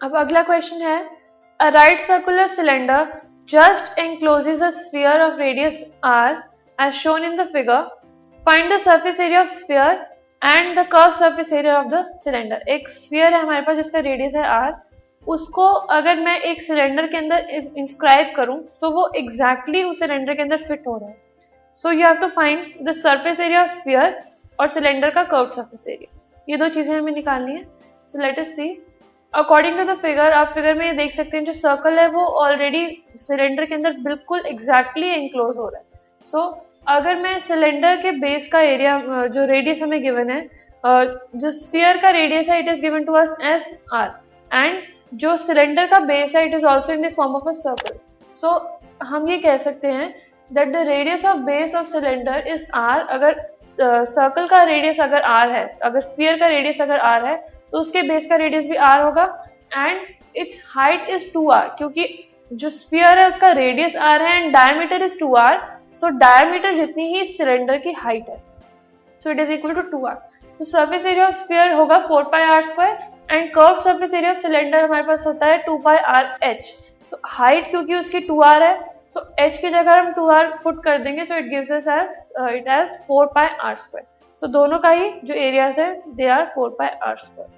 अब अगला क्वेश्चन है a right circular cylinder just encloses a sphere of radius r, as shown in the figure. Find the surface area of sphere and the surface area of the cylinder. एक sphere है हमारे पास जिसका radius है r. उसको अगर मैं एक cylinder के अंदर इंस्क्राइब करूँ तो वो एग्जैक्टली exactly उस सिलेंडर के अंदर फिट हो रहा है. So you have to find the surface area of sphere और सिलेंडर का कर्व सरफेस एरिया ये दो चीज़ें हमें निकालनी है. So let us see according to the figure आप फिगर में ये देख सकते हैं जो सर्कल है वो ऑलरेडी सिलेंडर के अंदर बिल्कुल एग्जैक्टली इंक्लोज हो रहा है। सो so, अगर मैं सिलेंडर के बेस का एरिया जो रेडियस हमें गिवन है जो स्पीयर का रेडियस है it is given to us as R and जो सिलेंडर का बेस है it is also in the form of a circle so हम ये कह सकते हैं that the radius of base of cylinder is R अगर सर्कल का रेडियस अगर आर है अगर स्पीयर का रेडियस अगर आर है तो उसके बेस का रेडियस भी आर होगा and its height is two R क्योंकि जो स्पीयर है, उसका रेडियस आर है and diameter is two R so diameter जितनी ही सिलेंडर की हाइट है so it is equal to two R तो सर्फेस एरिया ऑफ़ स्पीयर होगा four pi R square and curve surface area of cylinder हमारे पास होता है टू पाई आर एच तो हाइट क्योंकि उसकी टू आर है सो एच की जगह हम टू आर पुट कर देंगे so it gives us as it as four pi R square so दोनों का ही जो एरियाज़ है they are four pi R square